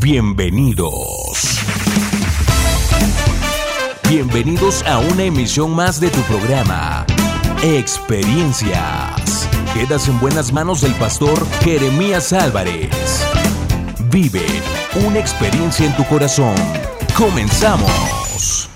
Bienvenidos. Bienvenidos a una emisión más de tu programa, Experiencias. Quedas en buenas manos del pastor Jeremías Álvarez. Vive una experiencia en tu corazón. Comenzamos.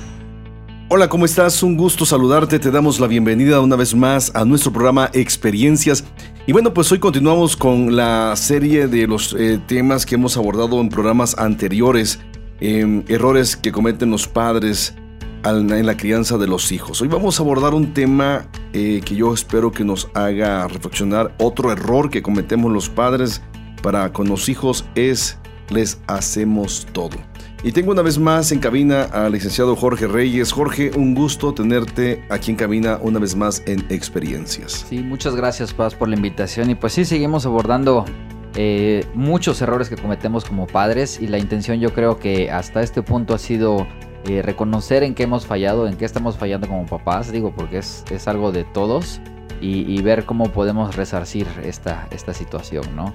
Hola, ¿cómo estás? Un gusto saludarte. Te damos la bienvenida una vez más a nuestro programa Experiencias. Y bueno, pues hoy continuamos con la serie de los eh, temas que hemos abordado en programas anteriores, em, errores que cometen los padres en la crianza de los hijos. Hoy vamos a abordar un tema eh, que yo espero que nos haga reflexionar. Otro error que cometemos los padres para con los hijos es les hacemos todo. Y tengo una vez más en cabina al licenciado Jorge Reyes. Jorge, un gusto tenerte aquí en cabina una vez más en Experiencias. Sí, muchas gracias Paz por la invitación y pues sí, seguimos abordando eh, muchos errores que cometemos como padres y la intención yo creo que hasta este punto ha sido eh, reconocer en qué hemos fallado, en qué estamos fallando como papás, digo, porque es, es algo de todos y, y, ver cómo podemos resarcir esta, esta situación, ¿no?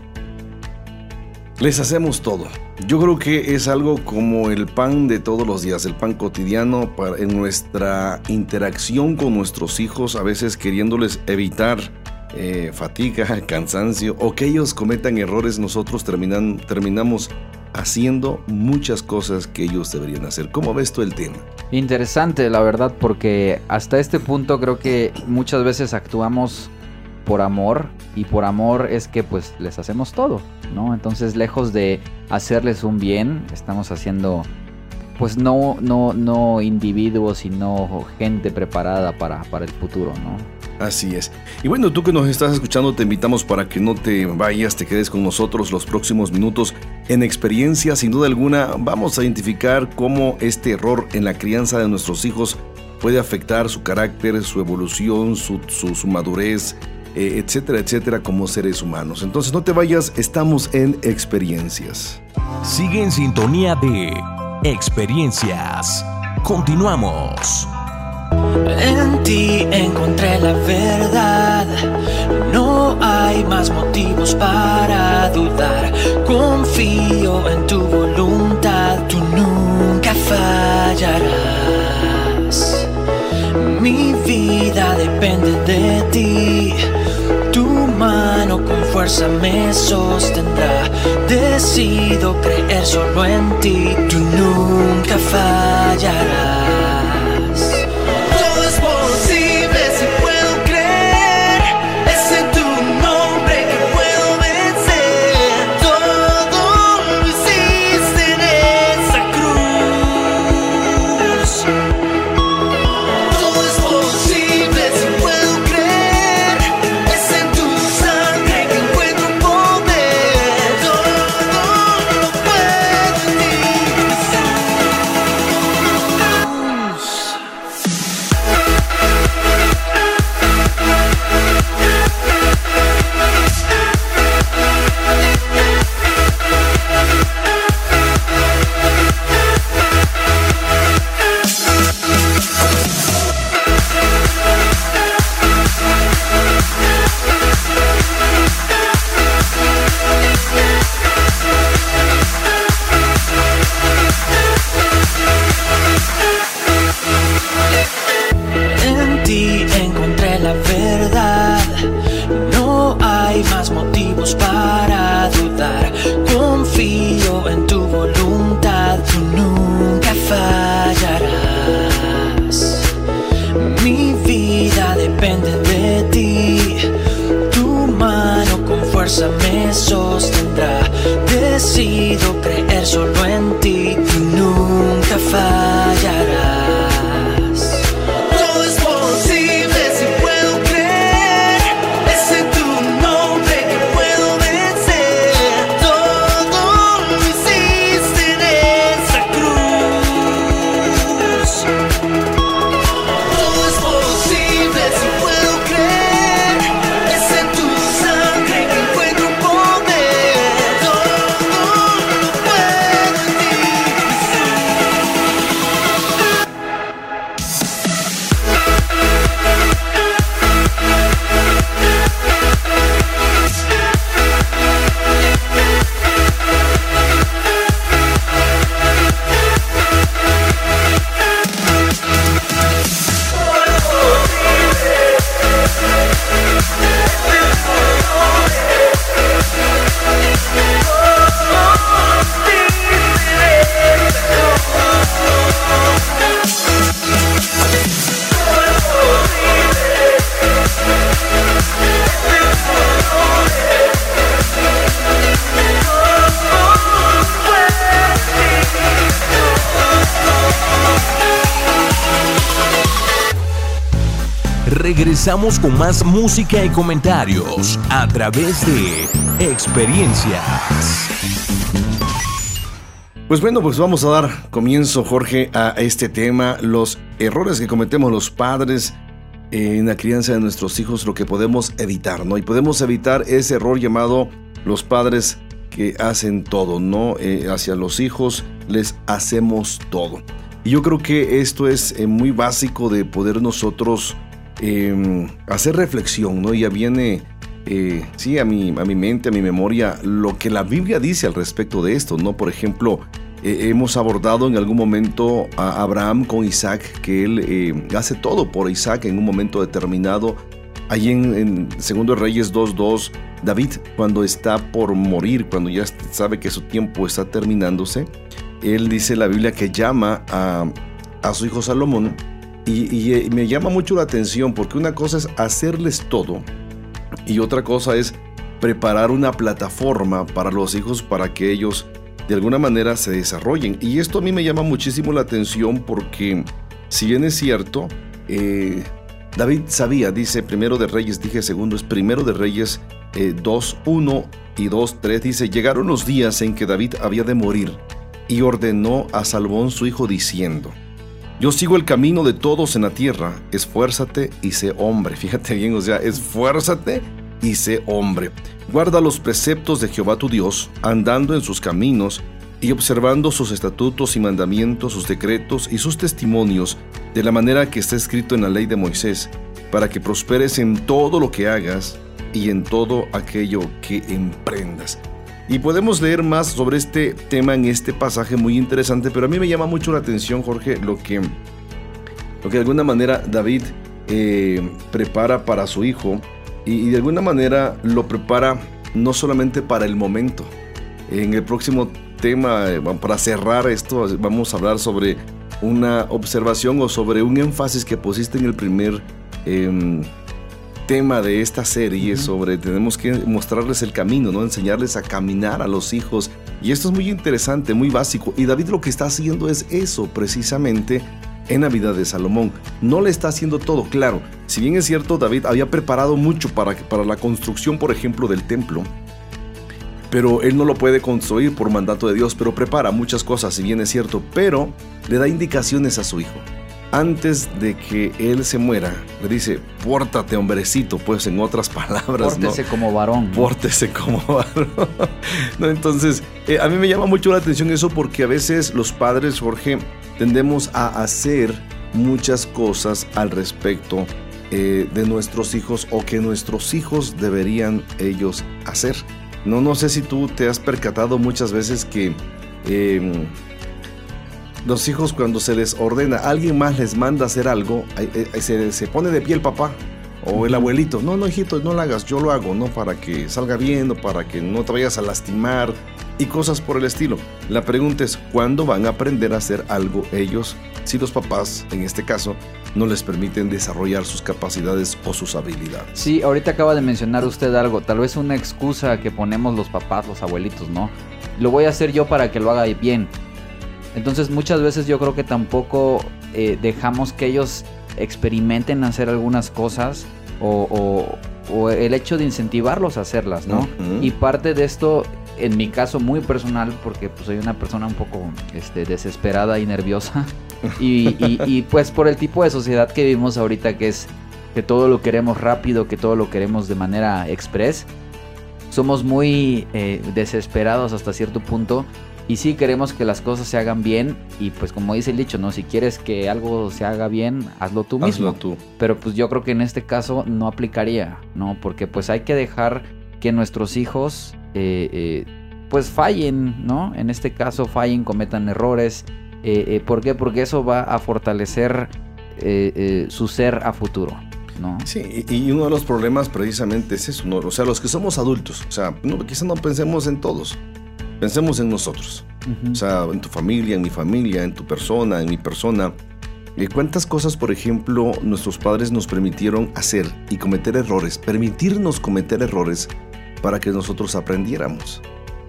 Les hacemos todo. Yo creo que es algo como el pan de todos los días, el pan cotidiano para, en nuestra interacción con nuestros hijos, a veces queriéndoles evitar eh, fatiga, cansancio o que ellos cometan errores, nosotros terminan, terminamos haciendo muchas cosas que ellos deberían hacer. ¿Cómo ves tú el tema? Interesante, la verdad, porque hasta este punto creo que muchas veces actuamos por amor y por amor es que pues les hacemos todo, ¿no? Entonces lejos de hacerles un bien, estamos haciendo pues no, no, no individuos, sino gente preparada para, para el futuro, ¿no? Así es. Y bueno, tú que nos estás escuchando, te invitamos para que no te vayas, te quedes con nosotros los próximos minutos en experiencia. Sin duda alguna, vamos a identificar cómo este error en la crianza de nuestros hijos puede afectar su carácter, su evolución, su, su, su madurez, eh, etcétera, etcétera, como seres humanos. Entonces no te vayas, estamos en experiencias. Sigue en sintonía de experiencias. Continuamos. En ti encontré la verdad. No hay más motivos para dudar. Confío en tu voluntad. Tú nunca fallarás. Mi vida depende de ti. Tu mano con fuerza me sostendrá. Decido creer solo en ti. Tú nunca fallarás. Regresamos con más música y comentarios a través de experiencias. Pues bueno, pues vamos a dar comienzo, Jorge, a este tema, los errores que cometemos los padres en la crianza de nuestros hijos, lo que podemos evitar, ¿no? Y podemos evitar ese error llamado los padres que hacen todo, ¿no? Eh, hacia los hijos les hacemos todo. Y yo creo que esto es eh, muy básico de poder nosotros em, hacer reflexión, ¿no? Ya viene, eh, sí, a mi, a mi mente, a mi memoria, lo que la Biblia dice al respecto de esto, ¿no? Por ejemplo, eh, hemos abordado en algún momento a Abraham con Isaac, que él hace todo por Isaac en un momento determinado. Allí en, en Segundo Reyes 2.2, David, cuando está por morir, cuando ya sabe que su tiempo está terminándose, él dice la Biblia que llama a, su hijo Salomón y, y, me llama mucho la atención porque una cosa es hacerles todo y otra cosa es preparar una plataforma para los hijos para que ellos de alguna manera se desarrollen. Y esto a mí me llama muchísimo la atención porque si bien es cierto, eh, David sabía, dice primero de Reyes, dije segundo, es primero de Reyes eh, 2, 1 y 2, 3, dice, llegaron los días en que David había de morir y ordenó a Salomón su hijo diciendo, yo sigo el camino de todos en la tierra, esfuérzate y sé hombre. Fíjate bien, o sea, esfuérzate y sé hombre. Guarda los preceptos de Jehová tu Dios, andando en sus caminos y observando sus estatutos y mandamientos, sus decretos y sus testimonios, de la manera que está escrito en la ley de Moisés, para que prosperes en todo lo que hagas y en todo aquello que emprendas. Y podemos leer más sobre este tema en este pasaje muy interesante, pero a mí me llama mucho la atención, Jorge, lo que, lo que de alguna manera David eh, prepara para su hijo y, de alguna manera lo prepara no solamente para el momento. En el próximo tema, eh, para cerrar esto, vamos a hablar sobre una observación o sobre un énfasis que pusiste en el primer em, tema de esta serie sobre tenemos que mostrarles el camino, ¿no? Enseñarles a caminar a los hijos. Y esto es muy interesante, muy básico. Y David lo que está haciendo es eso precisamente en la vida de Salomón. No le está haciendo todo, claro. Si bien es cierto, David había preparado mucho para, para la construcción, por ejemplo, del templo. Pero él no lo puede construir por mandato de Dios, pero prepara muchas cosas, si bien es cierto, pero le da indicaciones a su hijo antes de que él se muera, le dice, pórtate hombrecito, pues en otras palabras. Pórtese como varón. Pórtese como varón. ¿No? Entonces, eh, a mí me llama mucho la atención eso porque a veces los padres, Jorge, tendemos a hacer muchas cosas al respecto eh, de nuestros hijos o que nuestros hijos deberían ellos hacer. No, no sé si tú te has percatado muchas veces que... Em, los hijos cuando se les ordena, alguien más les manda hacer algo, se, se pone de pie el papá o el abuelito. No, no, hijito, no lo hagas, yo lo hago, ¿no? Para que salga bien o para que no te vayas a lastimar y cosas por el estilo. La pregunta es, ¿cuándo van a aprender a hacer algo ellos si los papás, en este caso, no les permiten desarrollar sus capacidades o sus habilidades? Sí, ahorita acaba de mencionar usted algo, tal vez una excusa que ponemos los papás, los abuelitos, ¿no? Lo voy a hacer yo para que lo haga bien. Entonces muchas veces yo creo que tampoco eh, dejamos que ellos experimenten hacer algunas cosas o, el hecho de incentivarlos a hacerlas, ¿no? Y parte de esto, en mi caso muy personal, porque pues, soy una persona un poco este, desesperada y nerviosa, y, pues por el tipo de sociedad que vivimos ahorita, que es que todo lo queremos rápido, que todo lo queremos de manera express, somos muy eh, desesperados hasta cierto punto y sí queremos que las cosas se hagan bien y pues como dice el dicho, ¿no? Si quieres que algo se haga bien, hazlo tú mismo. Hazlo tú. Pero pues yo creo que en este caso no aplicaría, ¿no? Porque pues hay que dejar que nuestros hijos eh, eh, pues fallen, ¿no? En este caso fallen, cometan errores. Eh, ¿Por qué? Porque eso va a fortalecer su ser a futuro. ¿No? Sí, y uno de los problemas precisamente es eso, ¿no? O sea, los que somos adultos, o sea, no, quizás no pensemos en todos, Pensemos en nosotros, o sea, en tu familia, en mi familia, en tu persona, en mi persona. ¿Y ¿Cuántas cosas, por ejemplo, nuestros padres nos permitieron hacer y cometer errores? Permitirnos cometer errores para que nosotros aprendiéramos.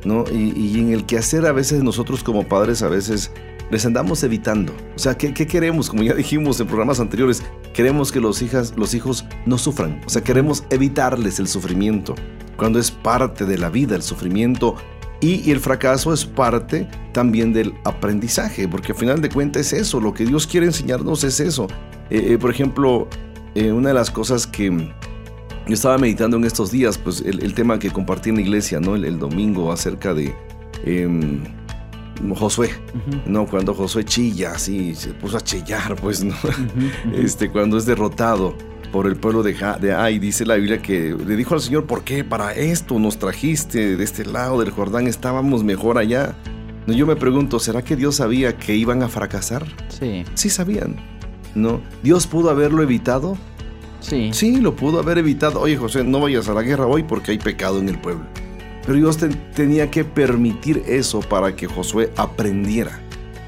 ¿no? Y, en el que hacer a veces nosotros como padres a veces les andamos evitando. O sea, ¿qué, qué queremos? Como ya dijimos en programas anteriores, queremos que los, hijas, los hijos no sufran. O sea, queremos evitarles el sufrimiento. Cuando es parte de la vida el sufrimiento y, el fracaso es parte también del aprendizaje, porque al final de cuentas es eso, lo que Dios quiere enseñarnos es eso. Eh, eh, por ejemplo, eh, una de las cosas que yo estaba meditando en estos días, pues el, tema que compartí en la iglesia, ¿no? El, domingo acerca de em, Josué, ¿no? Cuando Josué chilla, así, se puso a chillar, pues, ¿no? este, cuando es derrotado por el pueblo de, de Ai. Dice la Biblia que le dijo al Señor, ¿por qué para esto nos trajiste de este lado del Jordán? Estábamos mejor allá. Yo me pregunto, ¿será que Dios sabía que iban a fracasar? Sí. Sí sabían, ¿no? ¿Dios pudo haberlo evitado? Sí. Sí, lo pudo haber evitado. Oye, José, no vayas a la guerra hoy porque hay pecado en el pueblo. Pero Dios tenía que permitir eso para que Josué aprendiera.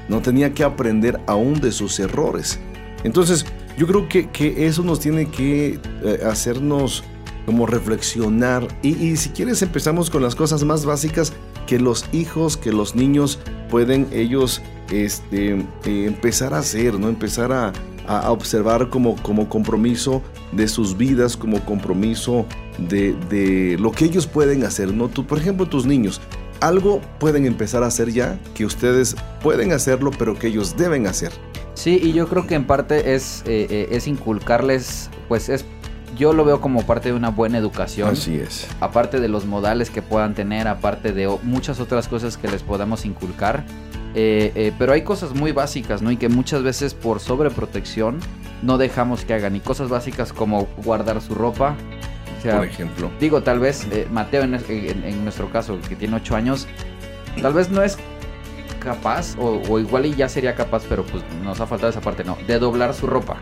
No tenía que aprender aún de sus errores. Entonces, yo creo que, que eso nos tiene que eh, hacernos como reflexionar. Y, si quieres empezamos con las cosas más básicas que los hijos, que los niños pueden ellos este, eh, empezar a hacer, ¿no? Empezar a, observar como, como compromiso de sus vidas, como compromiso de, de, lo que ellos pueden hacer, ¿no? Tú, por ejemplo, tus niños, algo pueden empezar a hacer ya que ustedes pueden hacerlo, pero que ellos deben hacer. Sí, y yo creo que en parte es, eh, eh, es inculcarles, pues es, yo lo veo como parte de una buena educación. Así es. Aparte de los modales que puedan tener, aparte de muchas otras cosas que les podamos inculcar. Eh, pero hay cosas muy básicas, ¿no? Y que muchas veces por sobreprotección no dejamos que hagan. Y cosas básicas como guardar su ropa. por ejemplo. Digo, tal vez Mateo en, en, nuestro caso, que tiene 8 años, tal vez no es capaz, o, igual y ya sería capaz, pero pues nos ha faltado esa parte, no, de doblar su ropa.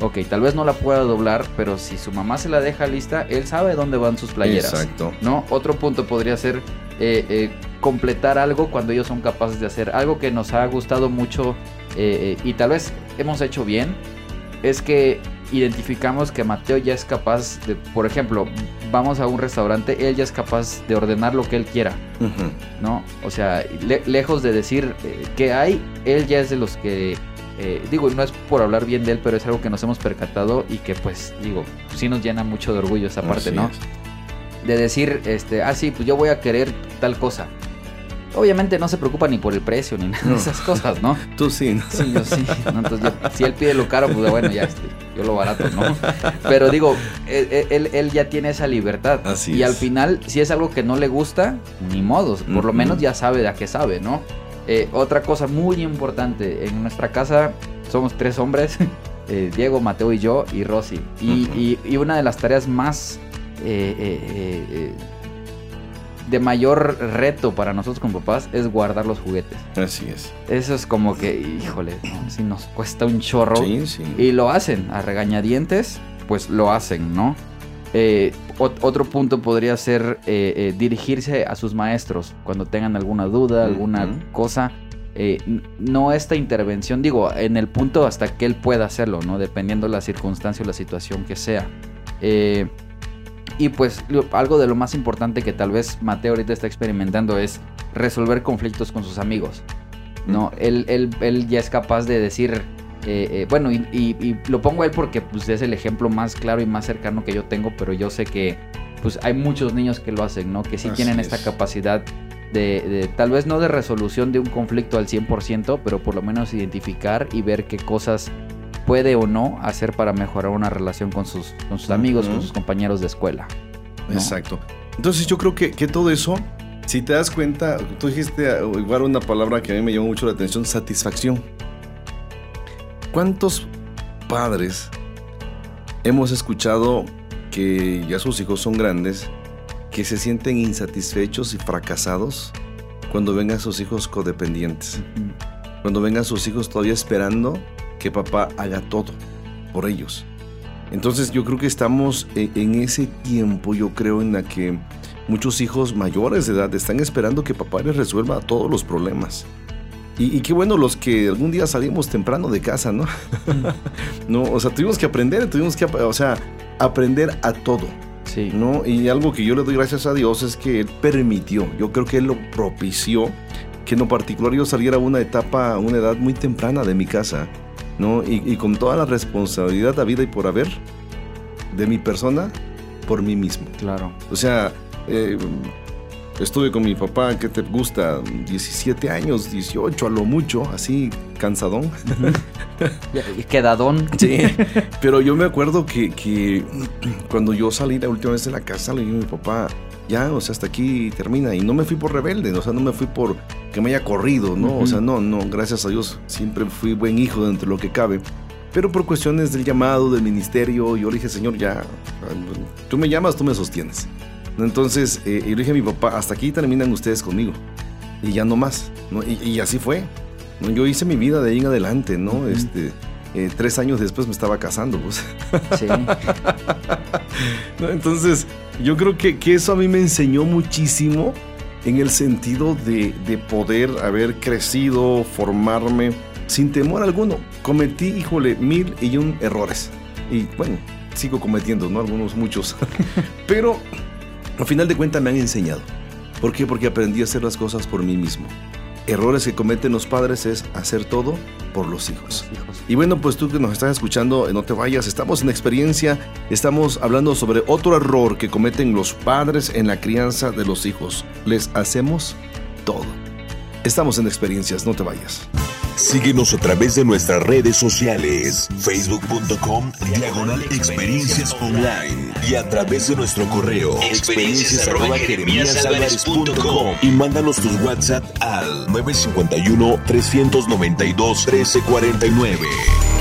Ok, tal vez no la pueda doblar, pero si su mamá se la deja lista, él sabe dónde van sus playeras. Exacto. ¿No? Otro punto podría ser eh, eh, completar algo cuando ellos son capaces de hacer algo que nos ha gustado mucho eh, y tal vez hemos hecho bien, es que identificamos que Mateo ya es capaz de, por ejemplo, vamos a un restaurante, él ya es capaz de ordenar lo que él quiera, ¿no? O sea, lejos de decir eh, qué hay, él ya es de los que, eh, digo, no es por hablar bien de él, pero es algo que nos hemos percatado y que pues, digo, sí nos llena mucho de orgullo esa parte, ¿no? De decir, este, ah, sí, pues yo voy a querer tal cosa. Obviamente no se preocupa ni por el precio ni nada de esas cosas, ¿no? Tú sí, ¿no? Sí, yo sí. Entonces, si él pide lo caro, pues bueno, ya este, yo lo barato, ¿no? Pero digo, él, él, ya tiene esa libertad. Así y al final, si es algo que no le gusta, ni modos. Por lo menos ya sabe de a qué sabe, ¿no? Eh, otra cosa muy importante, en nuestra casa somos tres hombres, eh, Diego, Mateo y yo, y Rosy. Y, y, una de las tareas más... Eh, de mayor reto para nosotros como papás es guardar los juguetes. Así es. Eso es como que, híjole, si nos cuesta un chorro. Sí, sí. Y lo hacen, a regañadientes, pues lo hacen, ¿no? Eh, otro punto podría ser eh, eh, dirigirse a sus maestros cuando tengan alguna duda, alguna cosa. no esta intervención, digo, en el punto hasta que él pueda hacerlo, ¿no? Dependiendo la circunstancia o la situación que sea. Y pues algo de lo más importante que tal vez Mateo ahorita está experimentando es resolver conflictos con sus amigos. ¿no? Él, él, ya es capaz de decir, eh, eh, bueno, y, lo pongo a él porque pues, es el ejemplo más claro y más cercano que yo tengo, pero yo sé que pues, hay muchos niños que lo hacen, ¿no? que sí tienen esta capacidad de, de, tal vez no de resolución de un conflicto al 100%, pero por lo menos identificar y ver qué cosas puede o no hacer para mejorar una relación con sus, con sus amigos, con sus compañeros de escuela. Exacto. Entonces yo creo que, que, todo eso, si te das cuenta, tú dijiste igual una palabra que a mí me llamó mucho la atención, satisfacción. ¿Cuántos padres hemos escuchado que ya sus hijos son grandes, que se sienten insatisfechos y fracasados cuando ven a sus hijos codependientes? Cuando ven a sus hijos todavía esperando que papá haga todo por ellos. Entonces yo creo que estamos e, en ese tiempo, yo creo, en la que muchos hijos mayores de edad están esperando que papá les resuelva todos los problemas. Y, qué bueno los que algún día salimos temprano de casa, ¿no? no, o sea, tuvimos que aprender, tuvimos que, o sea, aprender a todo. Sí. ¿no? Y algo que yo le doy gracias a Dios es que Él permitió, yo creo que Él lo propició que en lo particular yo saliera a una etapa, a una edad muy temprana de mi casa, ¿no? Y, y con toda la responsabilidad a vida y por haber de mi persona por mí mismo. Claro. O sea, eh, estuve con mi papá, ¿qué te gusta? 17 años, 18 a lo mucho, así cansadón. Quedadón. Sí, pero yo me acuerdo que, que cuando yo salí la última vez de la casa, le dije a mi papá, ya, o sea, hasta aquí termina. Y no me fui por rebelde, o sea, no me fui por que me haya corrido, ¿no? O sea, no, no, gracias a Dios, siempre fui buen hijo dentro de lo que cabe. Pero por cuestiones del llamado, del ministerio, yo le dije, Señor, ya, tú me llamas, tú me sostienes. Entonces, eh, yo le dije a mi papá, hasta aquí terminan ustedes conmigo. Y ya no más. ¿no? Y, y así fue. ¿no? Yo hice mi vida de ahí en adelante, ¿no? Ujú. este, eh, tres años después me estaba casando. Pues. Sí. Entonces, yo creo que, que eso a mí me enseñó muchísimo en el sentido de, de poder haber crecido, formarme sin temor alguno. Cometí, híjole, mil y un errores. Y bueno, sigo cometiendo, ¿no? Algunos, muchos. Pero al final de cuentas me han enseñado. ¿Por qué? Porque aprendí a hacer las cosas por mí mismo. Errores que cometen los padres es hacer todo por los hijos. Hijos. Y bueno, pues tú que nos estás escuchando, eh, no te vayas, estamos en experiencia, estamos hablando sobre otro error que cometen los padres en la crianza de los hijos. Les hacemos todo. Estamos en experiencias, no te vayas. Síguenos a través de nuestras redes sociales, facebook.com, diagonal experiencias online y a través de nuestro correo experiencias y mándanos tus WhatsApp al 951 392 1349.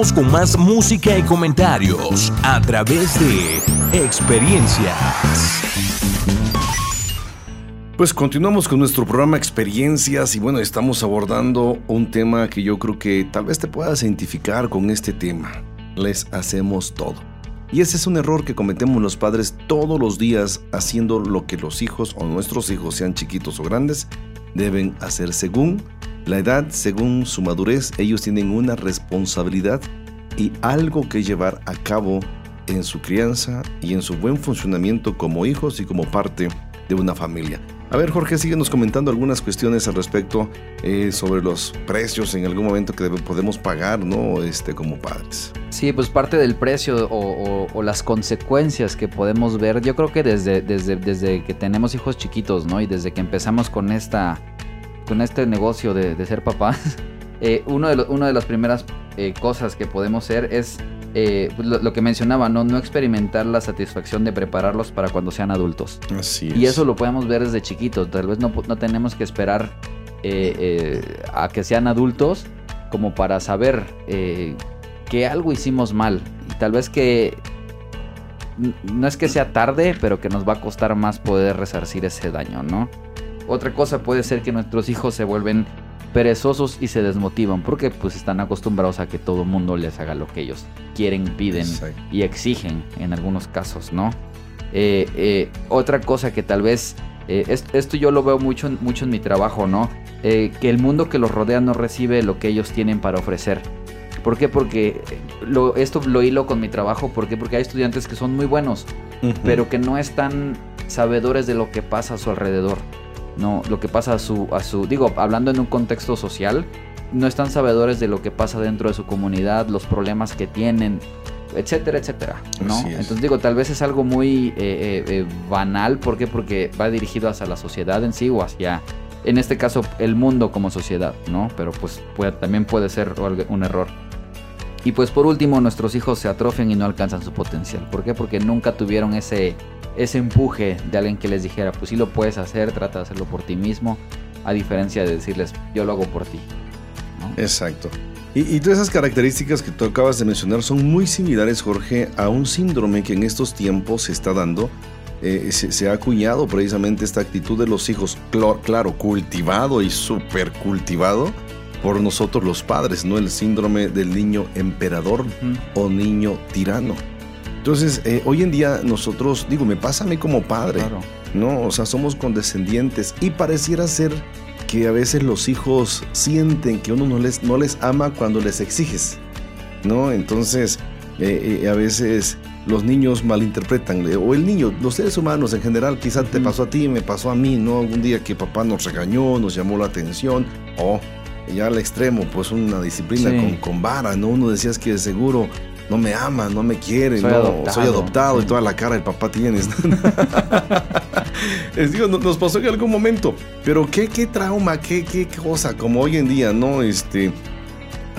Con más música y comentarios a través de experiencias. Pues continuamos con nuestro programa Experiencias y bueno, estamos abordando un tema que yo creo que tal vez te puedas identificar con este tema. Les hacemos todo. Y ese es un error que cometemos los padres todos los días haciendo lo que los hijos o nuestros hijos, sean chiquitos o grandes, deben hacer según la edad, según su madurez. Ellos tienen una responsabilidad y algo que llevar a cabo en su crianza y en su buen funcionamiento como hijos y como parte de una familia. A ver, Jorge, síguenos comentando algunas cuestiones al respecto eh, sobre los precios en algún momento que podemos pagar, ¿no? Este, como padres. Sí, pues parte del precio o, las consecuencias que podemos ver, yo creo que desde, desde, desde que tenemos hijos chiquitos, ¿no? Y desde que empezamos con esta, con este negocio de, ser papás, eh, uno de una de las primeras eh, cosas que podemos hacer es eh, pues, lo, que mencionaba, ¿no? no experimentar la satisfacción de prepararlos para cuando sean adultos. Así es. Y eso lo podemos ver desde chiquitos. Tal vez no, no tenemos que esperar a que sean adultos como para saber que algo hicimos mal. Y tal vez que no es que sea tarde, pero que nos va a costar más poder resarcir ese daño, ¿no? Otra cosa puede ser que nuestros hijos se vuelven perezosos y se desmotivan porque pues están acostumbrados a que todo el mundo les haga lo que ellos quieren, piden y exigen en algunos casos, ¿no? Eh, eh, otra cosa que tal vez, eh, esto, yo lo veo mucho, mucho en mi trabajo, ¿no? que el mundo que los rodea no recibe lo que ellos tienen para ofrecer. ¿Por qué? Porque lo, esto lo hilo con mi trabajo. ¿Por qué? Porque hay estudiantes que son muy buenos, pero que no están sabedores de lo que pasa a su alrededor. No, lo que pasa a su, a su, digo, hablando en un contexto social, no están sabedores de lo que pasa dentro de su comunidad, los problemas que tienen, etcétera, etcétera, ¿no? Entonces digo, tal vez es algo muy eh, eh, eh, banal, ¿por qué? Porque va dirigido hacia la sociedad en sí o hacia, en este caso, el mundo como sociedad, ¿no? Pero pues también puede ser un error. Y pues por último, nuestros hijos se atrofian y no alcanzan su potencial. ¿Por qué? Porque nunca tuvieron ese ese empuje de alguien que les dijera, pues sí lo puedes hacer, trata de hacerlo por ti mismo, a diferencia de decirles, yo lo hago por ti. Exacto. Y, todas esas características que tú acabas de mencionar son muy similares, Jorge, a un síndrome que en estos tiempos se está dando. Eh, se, ha acuñado precisamente esta actitud de los hijos, claro, cultivado y súper cultivado por nosotros los padres, ¿no? El síndrome del niño emperador o niño tirano. Entonces, eh, hoy en día nosotros, digo, me pasa a mí como padre, ¿no? O sea, somos condescendientes y pareciera ser que a veces los hijos sienten que uno no les, no les ama cuando les exiges, ¿no? Entonces, eh, eh, a veces los niños malinterpretan, o el niño, los seres humanos en general, quizás te pasó a ti, me pasó a mí, ¿no? Algún día que papá nos regañó, nos llamó la atención, o ya al extremo, pues una disciplina con, con vara, ¿no? Uno decías que de seguro no me ama, no me quiere, soy no, adoptado. soy adoptado y toda la cara del papá tienes. digo, nos pasó en algún momento, pero qué, qué trauma, qué, qué cosa, como hoy en día, ¿no? Este,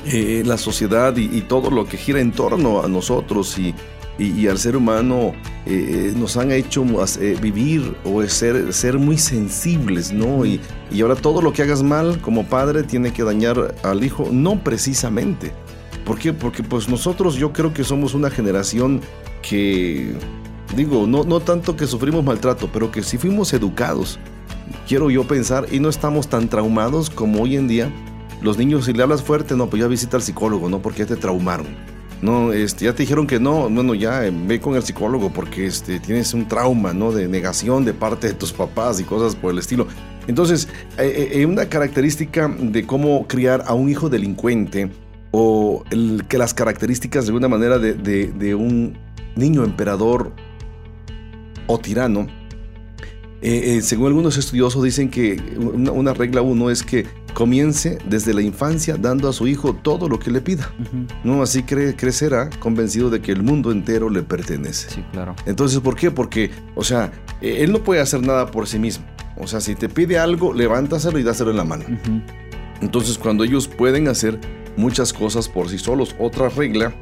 eh, la sociedad y, todo lo que gira en torno a nosotros y, y, al ser humano eh, nos han hecho eh, vivir o ser, ser muy sensibles, ¿no? Y, y ahora todo lo que hagas mal como padre tiene que dañar al hijo, no precisamente. ¿Por qué? Porque pues nosotros yo creo que somos una generación que, digo, no, no tanto que sufrimos maltrato, pero que sí fuimos educados. Quiero yo pensar y no estamos tan traumados como hoy en día. Los niños, si le hablas fuerte, no, pues ya visita al psicólogo, ¿no? Porque ya te traumaron. No, este, ya te dijeron que no, bueno, ya eh, ve con el psicólogo porque este, tienes un trauma, ¿no? De negación de parte de tus papás y cosas por el estilo. Entonces, eh, eh, una característica de cómo criar a un hijo delincuente o el, que las características de alguna manera de, un niño emperador o tirano, eh, eh, según algunos estudiosos dicen que una, regla uno es que comience desde la infancia dando a su hijo todo lo que le pida. ¿no? Así crecerá convencido de que el mundo entero le pertenece. Sí, claro. Entonces, ¿por qué? Porque, o sea, e, él no puede hacer nada por sí mismo. O sea, si te pide algo, levántaselo y dáselo en la mano. Entonces, cuando ellos pueden hacer muchas cosas por sí solos. Otra regla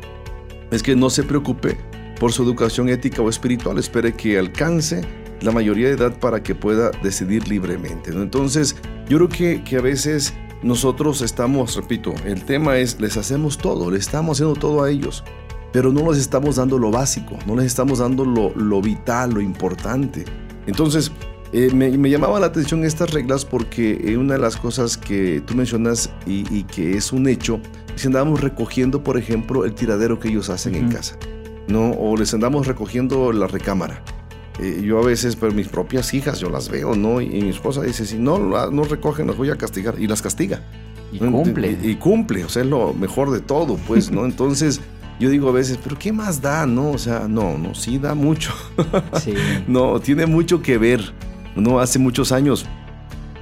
es que no se preocupe por su educación ética o espiritual, espere que alcance la mayoría de edad para que pueda decidir libremente. Entonces, yo creo que, que a veces nosotros estamos, repito, el tema es, les hacemos todo, le estamos haciendo todo a ellos, pero no les estamos dando lo básico, no les estamos dando lo, lo vital, lo importante. Entonces, eh, me, me, llamaba la atención estas reglas porque eh, una de las cosas que tú mencionas y, y, que es un hecho, es que andamos recogiendo, por ejemplo, el tiradero que ellos hacen uh -huh. en casa, ¿no? O les andamos recogiendo la recámara. Eh, yo a veces, pero mis propias hijas, yo las veo, ¿no? Y, y mi esposa dice, si no, no recogen, las voy a castigar. Y las castiga. Y cumple. Y, y, cumple, o sea, es lo mejor de todo, pues, ¿no? Entonces, yo digo a veces, pero ¿qué más da, no? O sea, no, no, sí da mucho. Sí. no, tiene mucho que ver, ¿no? Hace muchos años,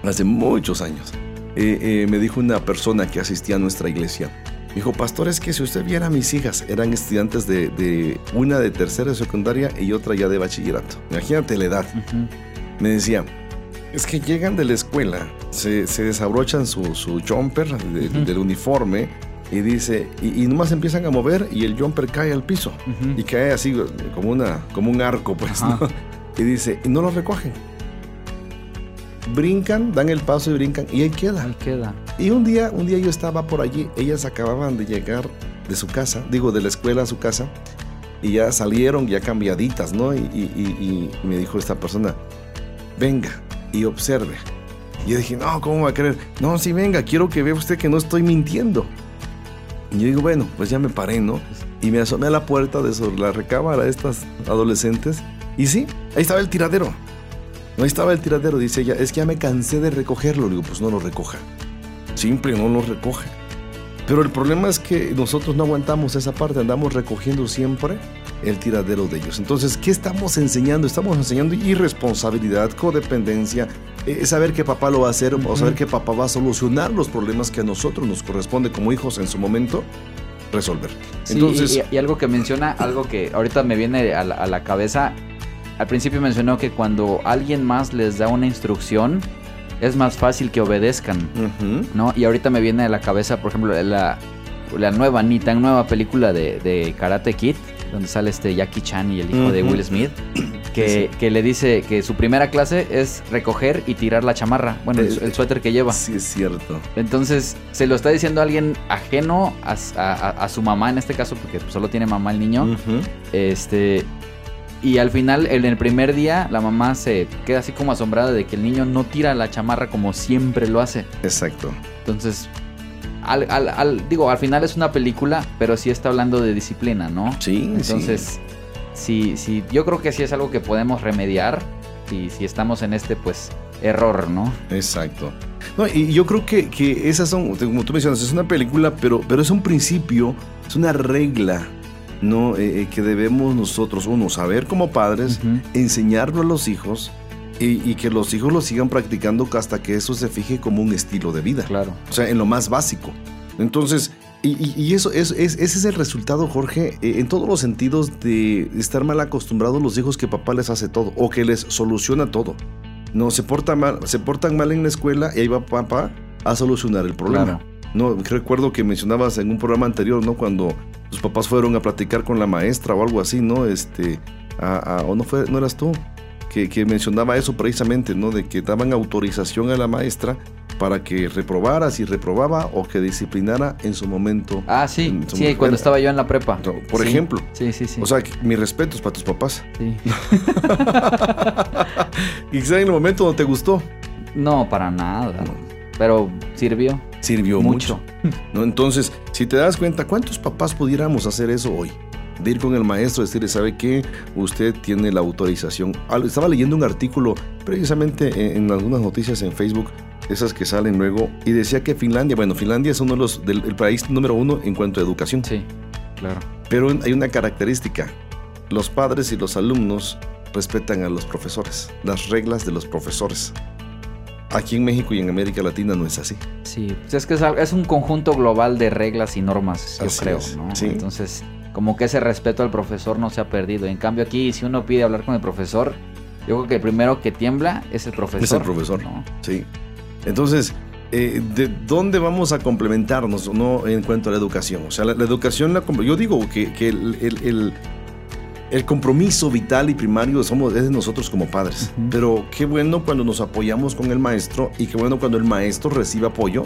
hace muchos años, eh, eh, me dijo una persona que asistía a nuestra iglesia, me dijo, pastor, es que si usted viera a mis hijas, eran estudiantes de, de una de tercera de secundaria y otra ya de bachillerato. Imagínate la edad. Uh -huh. Me decía, es que llegan de la escuela, se, se desabrochan su, su jumper de, uh -huh. del uniforme y dice, y, y, nomás empiezan a mover y el jumper cae al piso uh -huh. y cae así como, una, como un arco, pues, ¿no? Y dice, y no lo recogen. Brincan, dan el paso y brincan y ahí queda. Ahí queda. Y un día, un día yo estaba por allí, ellas acababan de llegar de su casa, digo, de la escuela a su casa, y ya salieron ya cambiaditas, ¿no? Y, y, y me dijo esta persona, venga y observe. Y yo dije, no, ¿cómo va a creer? No, sí, venga, quiero que vea usted que no estoy mintiendo. Y yo digo, bueno, pues ya me paré, ¿no? Y me asomé a la puerta de sobre la recámara de estas adolescentes. Y sí, ahí estaba el tiradero. Ahí estaba el tiradero, dice ella, es que ya me cansé de recogerlo. Le digo, pues no lo recoja. Simple, no lo recoge. Pero el problema es que nosotros no aguantamos esa parte, andamos recogiendo siempre el tiradero de ellos. Entonces, ¿qué estamos enseñando? Estamos enseñando irresponsabilidad, codependencia, eh, saber que papá lo va a hacer uh -huh. o saber que papá va a solucionar los problemas que a nosotros nos corresponde como hijos en su momento resolver. Sí, Entonces, y, y, algo que menciona, algo que ahorita me viene a la, a la cabeza, al principio mencionó que cuando alguien más les da una instrucción, es más fácil que obedezcan, uh -huh. ¿no? Y ahorita me viene a la cabeza, por ejemplo, la, la nueva, ni tan nueva película de, de Karate Kid, donde sale este Jackie Chan y el hijo uh -huh. de Will Smith, que, sí. que, le dice que su primera clase es recoger y tirar la chamarra, bueno, el, el suéter que lleva. Sí, es cierto. Entonces, se lo está diciendo alguien ajeno a, a, a su mamá, en este caso, porque solo tiene mamá el niño. Uh -huh. Este, y al final, en el primer día, la mamá se queda así como asombrada de que el niño no tira la chamarra como siempre lo hace. Exacto. Entonces, al, al, al, digo, al final es una película, pero sí está hablando de disciplina, ¿no? Sí. Entonces, sí, sí, sí yo creo que sí es algo que podemos remediar si, si estamos en este, pues, error, ¿no? Exacto. No, y yo creo que, que esas son, como tú mencionas, es una película, pero, pero es un principio, es una regla no eh, eh, que debemos nosotros uno saber como padres uh -huh. enseñarlo a los hijos y, y, que los hijos lo sigan practicando hasta que eso se fije como un estilo de vida. Claro. O sea en lo más básico. Entonces y, eso es, es, ese es el resultado Jorge eh, en todos los sentidos de estar mal acostumbrados los hijos que papá les hace todo o que les soluciona todo no se portan mal se portan mal en la escuela y ahí va papá a solucionar el problema. Claro. No, recuerdo que mencionabas en un programa anterior, ¿no? Cuando tus papás fueron a platicar con la maestra o algo así, ¿no? Este, a, a, o no fue, no eras tú, que, que, mencionaba eso precisamente, ¿no? De que daban autorización a la maestra para que reprobara si reprobaba o que disciplinara en su momento. Ah, sí, sí, mujer. cuando estaba yo en la prepa. No, por sí. ejemplo. Sí, sí, sí. O sea, mis respetos para tus papás. Sí. y quizá en el momento no te gustó. No, para nada. No. Pero sirvió. Sirvió mucho. mucho. ¿no? Entonces, si te das cuenta, ¿cuántos papás pudiéramos hacer eso hoy? De ir con el maestro, decirle, ¿sabe qué? Usted tiene la autorización. Estaba leyendo un artículo precisamente en, algunas noticias en Facebook, esas que salen luego, y decía que Finlandia, bueno, Finlandia es uno de los del país número uno en cuanto a educación. Sí, claro. Pero hay una característica. Los padres y los alumnos respetan a los profesores, las reglas de los profesores. Aquí en México y en América Latina no es así. Sí, pues es que es, un conjunto global de reglas y normas, yo así creo. Sí. Entonces, como que ese respeto al profesor no se ha perdido. En cambio, aquí, si uno pide hablar con el profesor, yo creo que el primero que tiembla es el profesor. Es el profesor, ¿no? Sí. Entonces, eh, ¿de dónde vamos a complementarnos no en cuanto a la educación? O sea, la, la educación, la, yo digo que, que el, el, el el compromiso vital y primario somos es de nosotros como padres. Uh -huh. Pero qué bueno cuando nos apoyamos con el maestro y qué bueno cuando el maestro recibe apoyo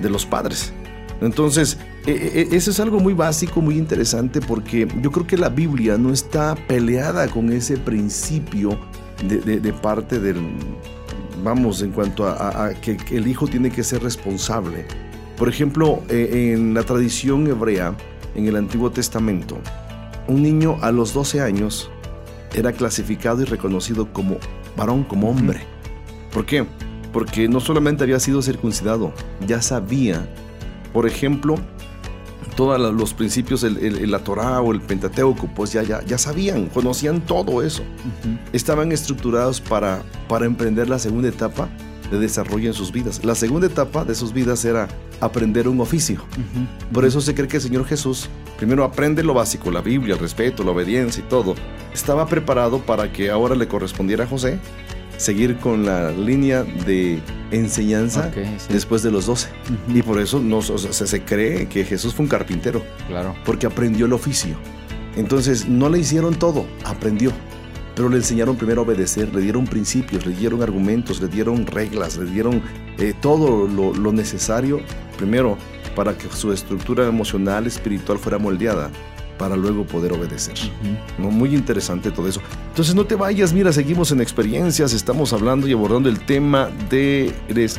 de los padres. Entonces, e, e, e, eso es algo muy básico, muy interesante, porque yo creo que la Biblia no está peleada con ese principio de, parte del, vamos, en cuanto a, que, el hijo tiene que ser responsable. Por ejemplo, en la tradición hebrea, en el Antiguo Testamento, un niño a los 12 años era clasificado y reconocido como varón, como hombre. ¿Por qué? Porque no solamente había sido circuncidado, ya sabía por ejemplo, todos los principios, el, la Torah o el Pentateuco, pues ya, ya, ya sabían, conocían todo eso. Estaban estructurados para, para emprender la segunda etapa de desarrollo en sus vidas. La segunda etapa de sus vidas era aprender un oficio. Por eso se cree que el Señor Jesús primero aprende lo básico, la Biblia, el respeto, la obediencia y todo. Estaba preparado para que ahora le correspondiera a José seguir con la línea de enseñanza después de los 12. Y por eso no, se cree que Jesús fue un carpintero. Claro. Porque aprendió el oficio. Entonces no le hicieron todo, aprendió. Pero le enseñaron primero a obedecer, le dieron principios, le dieron argumentos, le dieron reglas, le dieron eh, todo lo, lo necesario, primero, para que su estructura emocional, espiritual fuera moldeada para luego poder obedecer. Muy interesante todo eso. Entonces no te vayas, mira, seguimos en experiencias, estamos hablando y abordando el tema de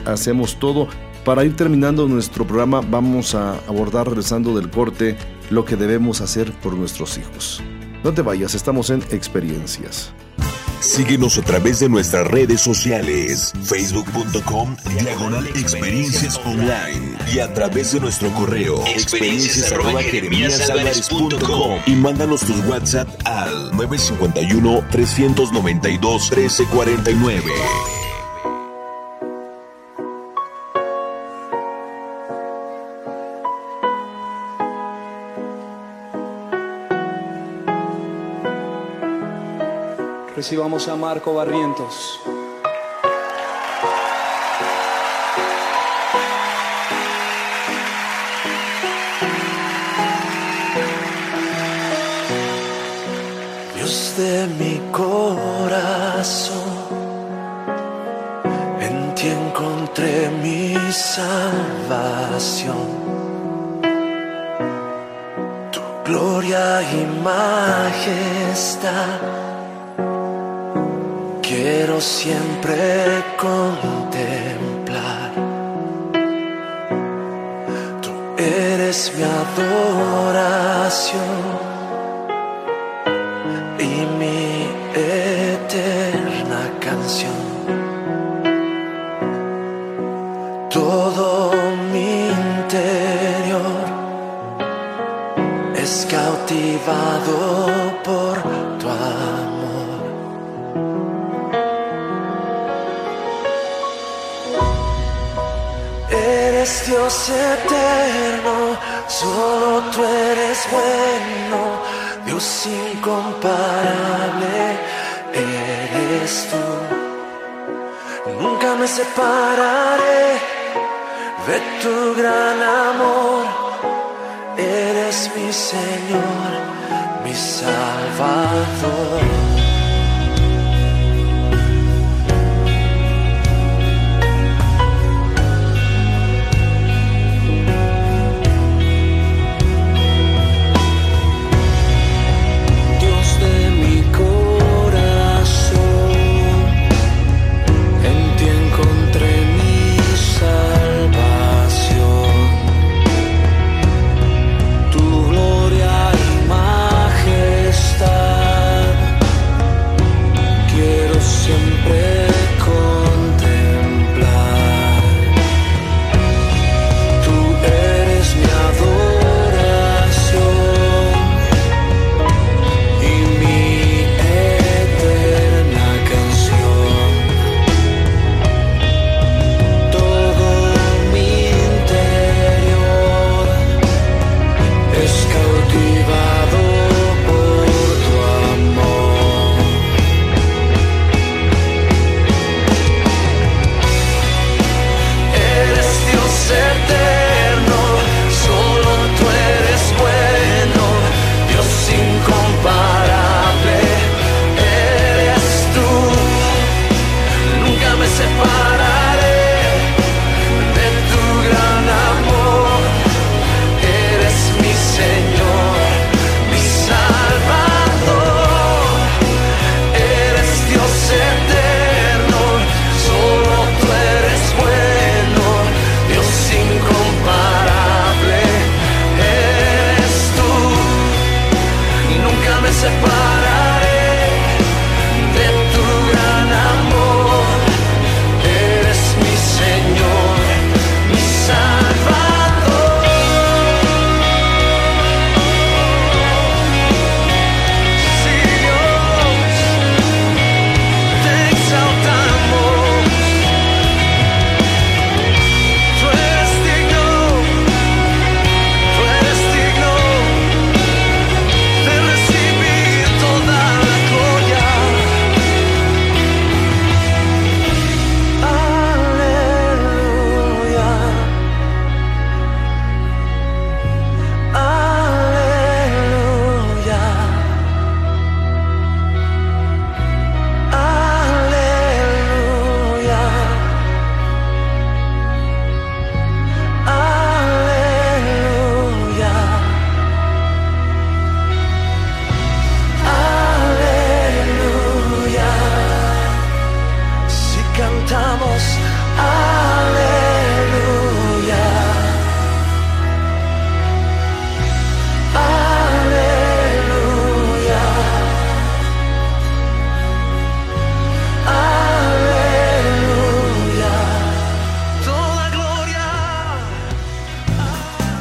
Hacemos Todo. Para ir terminando nuestro programa vamos a abordar, regresando del corte, lo que debemos hacer por nuestros hijos. No te vayas, estamos en experiencias. Síguenos a través de nuestras redes sociales, facebook.com, diagonal experiencias online y a través de nuestro correo, experiencias y mándanos tus WhatsApp al 951-392-1349. Recibamos a Marco Barrientos. Dios de mi corazón, en ti encontré mi salvación. Tu gloria y majestad quiero siempre contemplar. Tú eres mi adoración Dios eterno, solo tú eres bueno, Dios incomparable, eres tú. Nunca me separaré de tu gran amor, eres mi Señor, mi Salvador.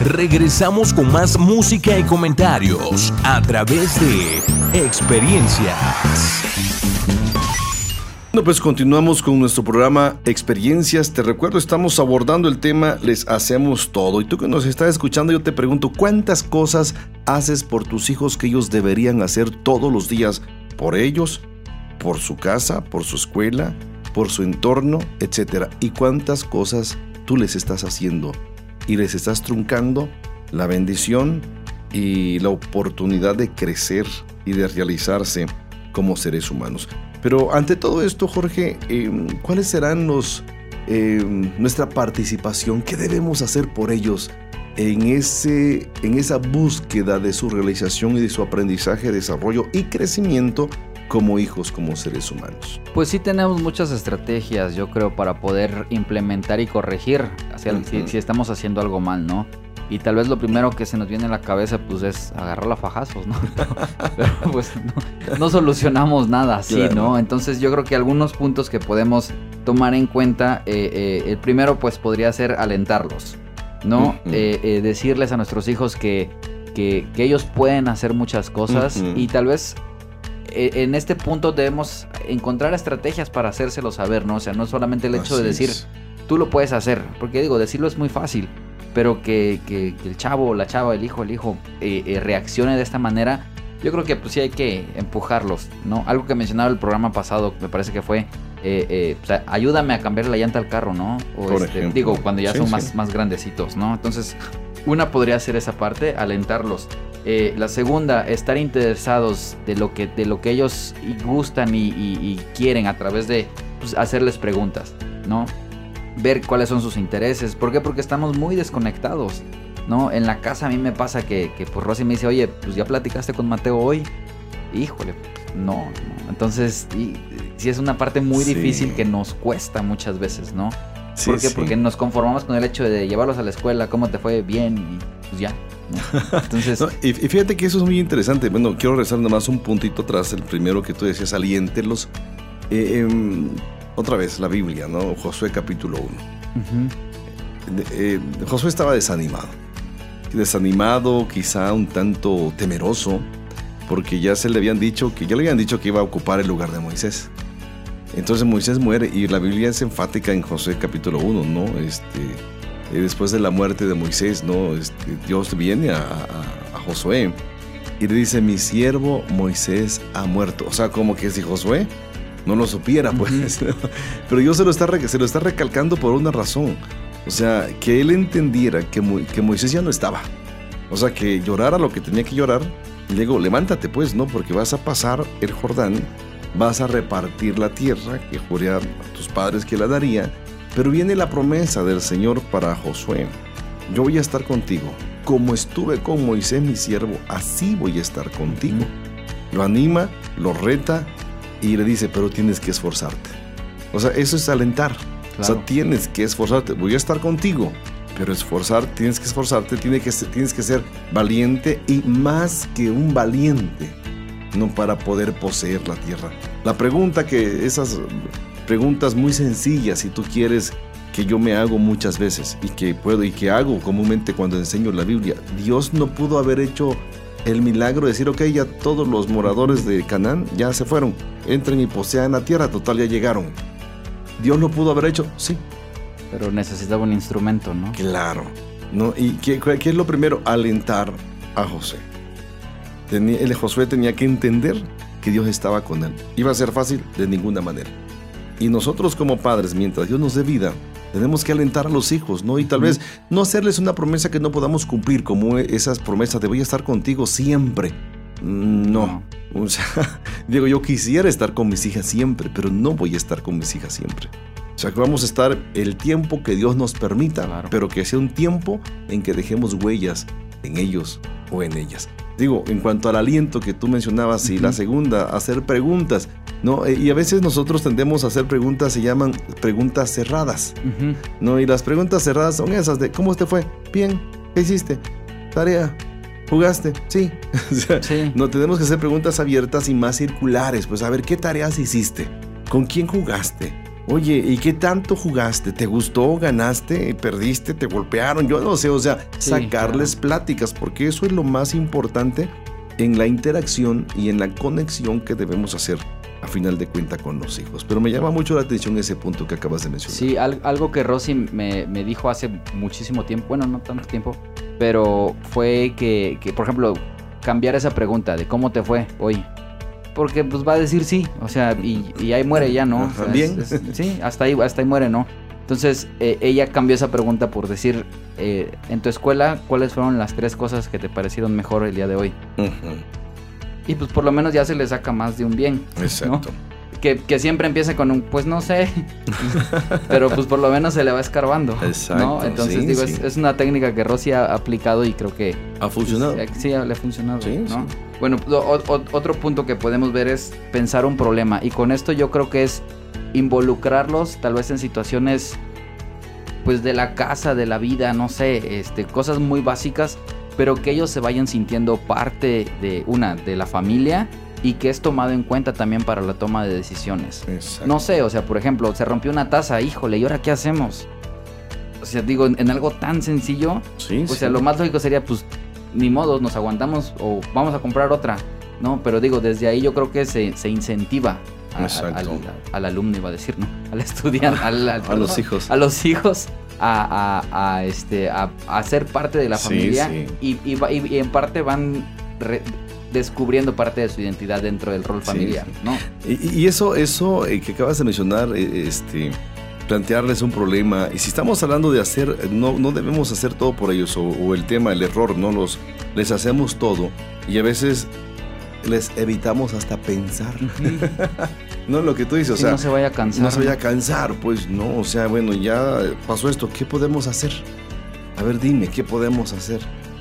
Regresamos con más música y comentarios a través de experiencias. Bueno, pues continuamos con nuestro programa Experiencias. Te recuerdo, estamos abordando el tema Les hacemos todo. Y tú que nos estás escuchando, yo te pregunto, ¿cuántas cosas haces por tus hijos que ellos deberían hacer todos los días por ellos, por su casa, por su escuela, por su entorno, etcétera? ¿Y cuántas cosas tú les estás haciendo y les estás truncando la bendición y la oportunidad de crecer y de realizarse como seres humanos? Pero ante todo esto, Jorge, eh, ¿cuáles serán los, eh, nuestra participación? ¿Qué debemos hacer por ellos en, ese, en esa búsqueda de su realización y de su aprendizaje, desarrollo y crecimiento como hijos, como seres humanos? Pues sí tenemos muchas estrategias, yo creo, para poder implementar y corregir hacia, uh -huh. si, si estamos haciendo algo mal, ¿no? Y tal vez lo primero que se nos viene a la cabeza pues es agarrar a fajazos, ¿no? Pero pues no, no solucionamos nada así, claro. ¿no? Entonces yo creo que algunos puntos que podemos tomar en cuenta, eh, eh, el primero pues podría ser alentarlos, ¿no? Uh -huh. eh, decirles a nuestros hijos que, que, que, ellos pueden hacer muchas cosas uh -huh. y tal vez en este punto debemos encontrar estrategias para hacérselo saber, ¿no? O sea, no solamente el hecho así de decir, es. tú lo puedes hacer, porque digo, decirlo es muy fácil pero que, que, que, el chavo, la chava, el hijo, el hijo eh, eh, reaccione de esta manera, yo creo que pues sí hay que empujarlos, ¿no? Algo que mencionaba el programa pasado, me parece que fue, eh, o sea, ayúdame a cambiar la llanta al carro, ¿no? O Por este, digo, cuando ya sí, son sí. Más, más grandecitos, ¿no? Entonces, una podría ser esa parte, alentarlos. La segunda, estar interesados de lo que, de lo que ellos gustan y, y, y quieren a través de pues, hacerles preguntas, ¿no? ver cuáles son sus intereses. ¿Por qué? Porque estamos muy desconectados. ¿no? En la casa a mí me pasa que, que pues Rosy me dice, oye, pues ya platicaste con Mateo hoy. Híjole, no, no. Entonces, y, sí es una parte muy sí. difícil que nos cuesta muchas veces, ¿no? Sí, ¿Por qué? Sí. Porque nos conformamos con el hecho de llevarlos a la escuela, cómo te fue bien y pues ya. ¿no? Entonces... no, y, fíjate que eso es muy interesante. Bueno, quiero regresar nomás un puntito atrás, el primero que tú decías, aliéntelos. Eh, eh, otra vez la Biblia, ¿no? Josué capítulo 1. Uh -huh. eh, Josué estaba desanimado. Desanimado, quizá un tanto temeroso, porque ya se le habían dicho que ya le habían dicho que iba a ocupar el lugar de Moisés. Entonces Moisés muere y la Biblia es enfática en Josué capítulo 1, ¿no? Este, eh, después de la muerte de Moisés, ¿no? Este, Dios viene a, a, a Josué y le dice, mi siervo Moisés ha muerto. O sea, como que si Josué no lo supiera, pues. Uh -huh. Pero yo se lo, está, se lo está recalcando por una razón. O sea, que él entendiera que, que Moisés ya no estaba. O sea, que llorara lo que tenía que llorar. Y luego, levántate, pues, ¿no? Porque vas a pasar el Jordán, vas a repartir la tierra que juré a tus padres que la daría. Pero viene la promesa del Señor para Josué. Yo voy a estar contigo. Como estuve con Moisés, mi siervo, así voy a estar contigo. Lo anima, lo reta y le dice, pero tienes que esforzarte. O sea, eso es alentar. Claro. O sea, tienes que esforzarte. Voy a estar contigo, pero esforzar, tienes que esforzarte, tienes que, tienes que ser valiente y más que un valiente, no para poder poseer la tierra. La pregunta que esas preguntas muy sencillas, si tú quieres que yo me hago muchas veces y que puedo y que hago comúnmente cuando enseño la Biblia, Dios no pudo haber hecho el milagro de decir, ok, ya todos los moradores de Canaán ya se fueron, entren y posean la tierra, total ya llegaron. Dios lo pudo haber hecho, sí. Pero necesitaba un instrumento, ¿no? Claro. ¿no? ¿Y qué, qué es lo primero? Alentar a José. Tenía, el Josué tenía que entender que Dios estaba con él. ¿Iba a ser fácil? De ninguna manera. Y nosotros como padres, mientras Dios nos dé vida, tenemos que alentar a los hijos, ¿no? Y tal vez no hacerles una promesa que no podamos cumplir, como esas promesas de voy a estar contigo siempre. No. O sea, digo, yo quisiera estar con mis hijas siempre, pero no voy a estar con mis hijas siempre. O sea, que vamos a estar el tiempo que Dios nos permita, claro. pero que sea un tiempo en que dejemos huellas en ellos o en ellas. Digo, en cuanto al aliento que tú mencionabas, y uh -huh. la segunda, hacer preguntas. ¿no? Y a veces nosotros tendemos a hacer preguntas, se llaman preguntas cerradas, uh -huh. ¿no? Y las preguntas cerradas son esas de, ¿cómo te fue? Bien, ¿qué hiciste? Tarea, ¿jugaste? Sí. o sea, sí. No tenemos que hacer preguntas abiertas y más circulares, pues a ver, ¿qué tareas hiciste? ¿Con quién jugaste? Oye, ¿y qué tanto jugaste? ¿Te gustó? ¿Ganaste? ¿Perdiste? ¿Te golpearon? Yo no sé, o sea, Sí, sacarles pláticas, porque eso es lo más importante en la interacción y en la conexión que debemos hacer a final de cuenta con los hijos. Pero me llama mucho la atención ese punto que acabas de mencionar. Sí, al- algo que Rosy me, me dijo hace muchísimo tiempo, bueno, no tanto tiempo, pero fue que, que, por ejemplo, cambiar esa pregunta de cómo te fue hoy. Porque pues va a decir sí, o sea, y, y ahí muere ya, ¿no? O Ajá, sea, bien. es- es- sí, hasta ahí, hasta ahí muere, ¿no? Entonces, eh, ella cambió esa pregunta por decir, eh, en tu escuela, ¿cuáles fueron las tres cosas que te parecieron mejor el día de hoy? Y pues por lo menos ya se le saca más de un bien. ¿no? Que, que siempre empiece con un, pues no sé, pero pues por lo menos se le va escarbando. Exacto, ¿no? Entonces sí, digo, sí. Es, es una técnica que Rosy ha aplicado y creo que ¿Ha funcionado? sí, sí, le ha funcionado. Sí, ¿no? sí. Bueno, pues, o- o- otro punto que podemos ver es pensar un problema y con esto yo creo que es involucrarlos tal vez en situaciones pues de la casa, de la vida, no sé, este, cosas muy básicas, pero que ellos se vayan sintiendo parte de una, de la familia y que es tomado en cuenta también para la toma de decisiones. Exacto. No sé, o sea, por ejemplo, se rompió una taza, híjole, ¿y ahora qué hacemos? O sea, digo, en, en algo tan sencillo, Sí, o sí. sea, lo más lógico sería, pues, ni modo, nos aguantamos o vamos a comprar otra, ¿no? Pero digo, desde ahí yo creo que se, se incentiva a- al, al alumno, iba a decir, ¿no? Al estudiante, al, al- A los hijos. a los hijos a, a- a, este, a, ser parte de la familia sí. Y- y en parte van re- descubriendo parte de su identidad dentro del rol familiar, sí. ¿no? Y, y eso, eso eh, que acabas de mencionar, eh, este, plantearles un problema. Y si estamos hablando de hacer, no, no debemos hacer todo por ellos. O, o el tema, el error, ¿no? Los, les hacemos todo. Y a veces les evitamos hasta pensar. no lo que tú dices, o Sí, sea, no se vaya a cansar. no se vaya a cansar, pues no, o sea, bueno, ya pasó esto, ¿qué podemos hacer? A ver, dime, ¿qué podemos hacer?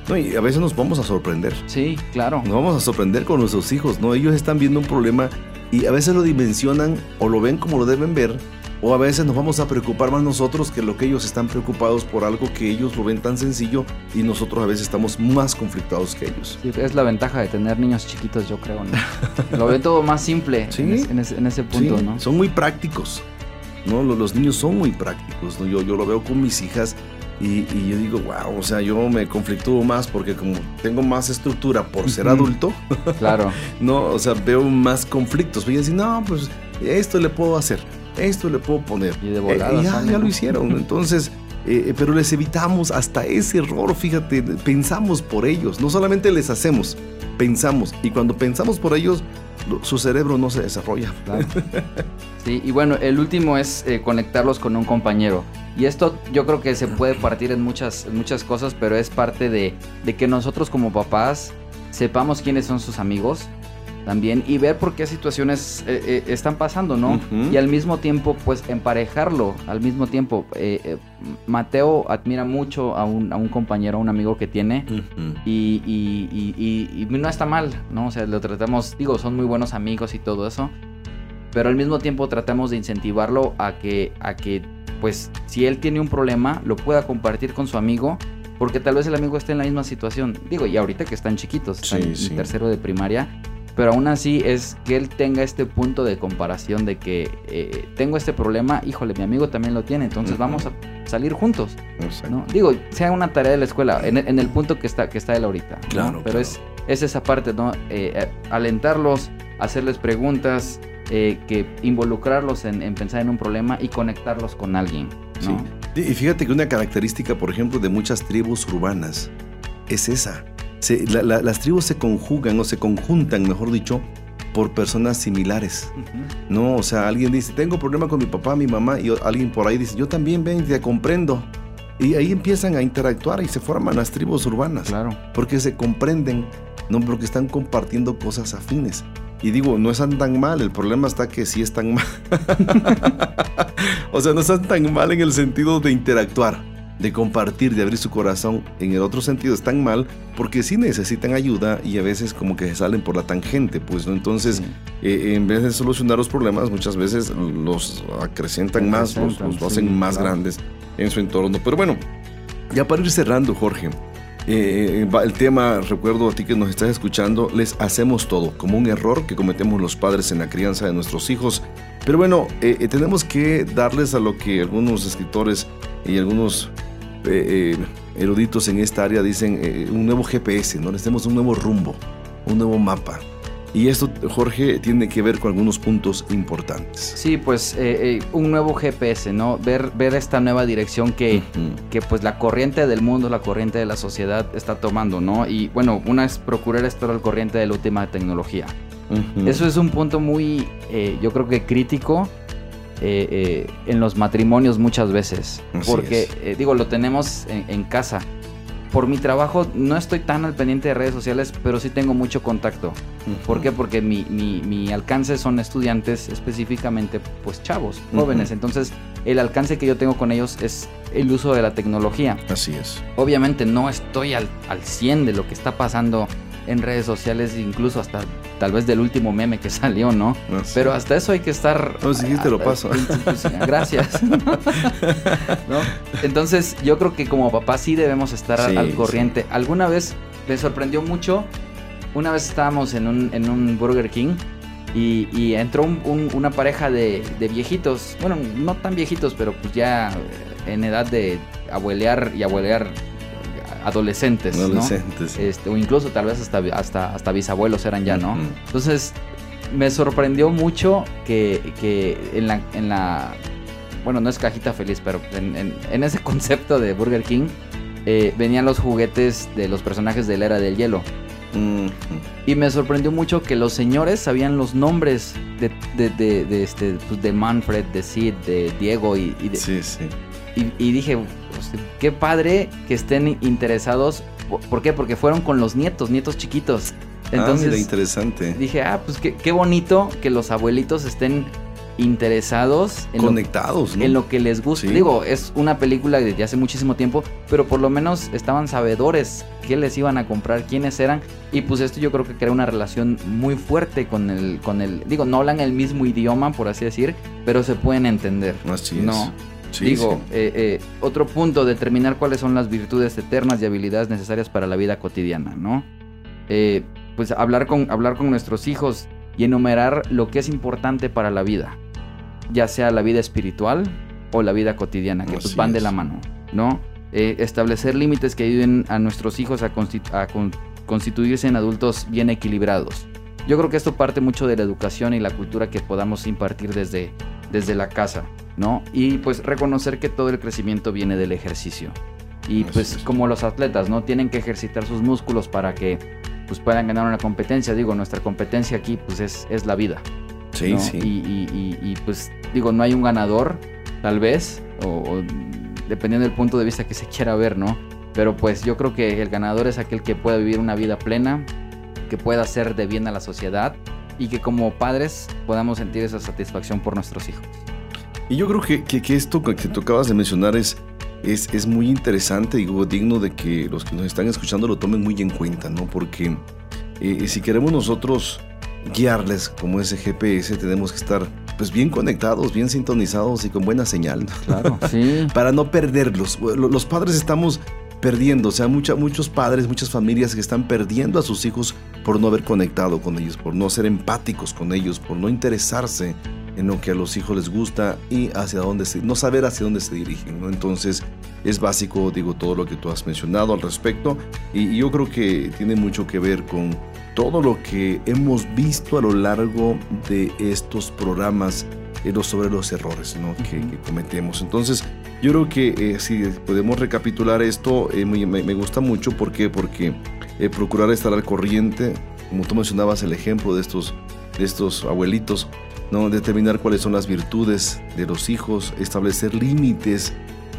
No, y a veces nos vamos a sorprender. Sí, claro. Nos vamos a sorprender con nuestros hijos, ¿no? Ellos están viendo un problema y a veces lo dimensionan o lo ven como lo deben ver, o a veces nos vamos a preocupar más nosotros que lo que ellos están preocupados por algo que ellos lo ven tan sencillo y nosotros a veces estamos más conflictados que ellos. Sí, es la ventaja de tener niños chiquitos, yo creo, ¿no? Lo ve todo más simple Sí. en, ese, en ese- en ese punto, Sí, ¿no? Son muy prácticos, ¿no? Los, los niños son muy prácticos, ¿no? Yo, yo lo veo con mis hijas y, y yo digo, wow, o sea, yo me conflictúo más porque como tengo más estructura por ser adulto, Claro. no, o sea, veo más conflictos. Voy a decir, no, pues esto le puedo hacer, esto le puedo poner. Y de volada Eh, ya, lo hicieron. Entonces, eh, eh, pero les evitamos hasta ese error, fíjate, pensamos por ellos, no solamente les hacemos, pensamos. Y cuando pensamos por ellos, lo- su cerebro no se desarrolla. Claro. Sí, y bueno, el último es eh, conectarlos con un compañero. Y esto yo creo que se puede partir en muchas, en muchas cosas, pero es parte de, de que nosotros como papás sepamos quiénes son sus amigos también y ver por qué situaciones eh, eh, están pasando, ¿no? Ujú. Y al mismo tiempo, pues emparejarlo, al mismo tiempo. eh, eh, Mateo admira mucho a un, a un compañero, a un amigo que tiene. Y, y- y- y- y no está mal, ¿no? O sea, lo tratamos, digo, son muy buenos amigos y todo eso. Pero al mismo tiempo tratamos de incentivarlo a que, a que, pues, si él tiene un problema, lo pueda compartir con su amigo. Porque tal vez el amigo esté en la misma situación. Digo, y ahorita que están chiquitos, están Sí, en sí. tercero de primaria. Pero aún así es que él tenga este punto de comparación de que eh, tengo este problema, híjole, mi amigo también lo tiene, entonces vamos a salir juntos. ¿no? Digo, sea una tarea de la escuela, en, en el punto que está, que está él ahorita. ¿no? Claro, Pero claro. Es, es esa parte, ¿no? Eh, eh, alentarlos, hacerles preguntas, eh, que involucrarlos en, en pensar en un problema y conectarlos con alguien. ¿no? Sí. Y fíjate que una característica, por ejemplo, de muchas tribus urbanas es esa. Se- la- la- las tribus se conjugan o se conjuntan, mejor dicho, por personas similares. No, o sea, alguien dice, tengo problema con mi papá, mi mamá, y alguien por ahí dice, yo también, ven, te comprendo. Y ahí empiezan a interactuar y se forman las tribus urbanas. Claro. Porque se comprenden, no porque están compartiendo cosas afines. Y digo, no están tan mal, el problema está que sí están mal. o sea, no están tan mal en el sentido de interactuar, de compartir, de abrir su corazón. En el otro sentido están mal porque sí necesitan ayuda y a veces como que se salen por la tangente, pues, ¿no? Entonces, Sí. eh, en vez de solucionar los problemas, muchas veces los acrecentan más, los, Acrecentan, los sí, hacen más claro. grandes en su entorno. Pero bueno, ya para ir cerrando, Jorge, eh, va el tema, recuerdo a ti que nos estás escuchando, les hacemos todo, como un error que cometemos los padres en la crianza de nuestros hijos. Pero bueno, eh, eh, tenemos que darles a lo que algunos escritores y algunos eh, eruditos en esta área dicen un nuevo GPS, ¿no? Necesitamos un nuevo rumbo, un nuevo mapa. Y esto, Jorge, tiene que ver con algunos puntos importantes. Sí, pues un nuevo GPS, ¿no? Ver, ver esta nueva dirección que, que pues la corriente del mundo, la corriente de la sociedad está tomando, ¿no? Y bueno, una es procurar estar al corriente de la última tecnología. Eso es un punto muy, eh, yo creo que crítico eh, eh, en los matrimonios muchas veces. porque, digo, lo tenemos en, casa. Por mi trabajo no estoy tan al pendiente de redes sociales, pero sí tengo mucho contacto. ¿Por qué? Porque mi, mi, alcance son estudiantes específicamente, pues chavos, jóvenes. Entonces, el alcance que yo tengo con ellos es el uso de la tecnología. Así es. Obviamente no estoy al, al 100 de lo que está pasando en redes sociales, incluso hasta tal vez del último meme que salió, ¿no? Ah, Pero hasta eso hay que estar... No, si te lo paso. Gracias. Entonces yo creo que como papá sí debemos estar al corriente. Alguna vez me sorprendió mucho, una vez estábamos en un, en un Burger King y, entró una pareja de, de, viejitos, bueno, no tan viejitos, pero pues ya en edad de abuelear y abuelear adolescentes, adolescentes. Este, o incluso tal vez hasta, hasta, hasta bisabuelos eran ya, ¿no? Entonces, me sorprendió mucho que, en, la, en la... Bueno, no es cajita feliz, pero en, ese concepto de Burger King eh, venían los juguetes de los personajes de la era del hielo. Y me sorprendió mucho que los señores sabían los nombres de, de, este, pues, de Manfred, de Sid, de Diego y, de, sí, sí. y dije, qué padre que estén interesados. ¿Por qué? Porque fueron con los nietos, nietos chiquitos. Ah, Entonces, ah, interesante. Dije, ah, pues qué, bonito que los abuelitos estén interesados en conectados lo, en lo que les gusta. Digo, es una película de hace muchísimo tiempo, pero por lo menos estaban sabedores qué les iban a comprar, quiénes eran y pues esto yo creo que crea una relación muy fuerte con el con el digo, no hablan el mismo idioma por así decir, pero se pueden entender. Así ¿no? Digo, eh, eh, otro punto, determinar cuáles son las virtudes eternas y habilidades necesarias para la vida cotidiana, ¿no? Eh, pues hablar con, hablar con nuestros hijos y enumerar lo que es importante para la vida, ya sea la vida espiritual o la vida cotidiana, que pues van de la mano, ¿no? establecer límites que ayuden a nuestros hijos a, constituirse en adultos bien equilibrados. Yo creo que esto parte mucho de la educación y la cultura que podamos impartir desde, desde la casa. ¿No? Y pues reconocer que todo el crecimiento viene del ejercicio. Y pues como los atletas, ¿no? Tienen que ejercitar sus músculos para que pues puedan ganar una competencia. Digo, nuestra competencia aquí pues es, es la vida. Sí, sí. Y, pues digo, no hay un ganador, tal vez, o, dependiendo del punto de vista que se quiera ver, ¿no? Pero pues yo creo que el ganador es aquel que pueda vivir una vida plena, que pueda hacer de bien a la sociedad y que como padres podamos sentir esa satisfacción por nuestros hijos. Y yo creo que, que, esto que tú acabas de mencionar es, es, es, muy interesante y digno de que los que nos están escuchando lo tomen muy en cuenta, ¿no? Porque eh, si queremos nosotros guiarles como ese GPS, tenemos que estar pues bien conectados, bien sintonizados y con buena señal. Claro, sí. Para no perderlos. Los padres estamos perdiendo, o sea, muchos padres, muchas familias que están perdiendo a sus hijos por no haber conectado con ellos, por no ser empáticos con ellos, por no interesarse en lo que a los hijos les gusta y hacia dónde se, no saber hacia dónde se dirigen, ¿no? Entonces es básico, digo, todo lo que tú has mencionado al respecto y, yo creo que tiene mucho que ver con todo lo que hemos visto a lo largo de estos programas eh, sobre los errores ¿no? que, cometemos. Entonces, yo creo que eh, si podemos recapitular esto, eh, me, me, gusta mucho. ¿Por qué? Porque procurar estar al corriente, como tú mencionabas el ejemplo de estos, de estos abuelitos, ¿no? determinar cuáles son las virtudes de los hijos, establecer límites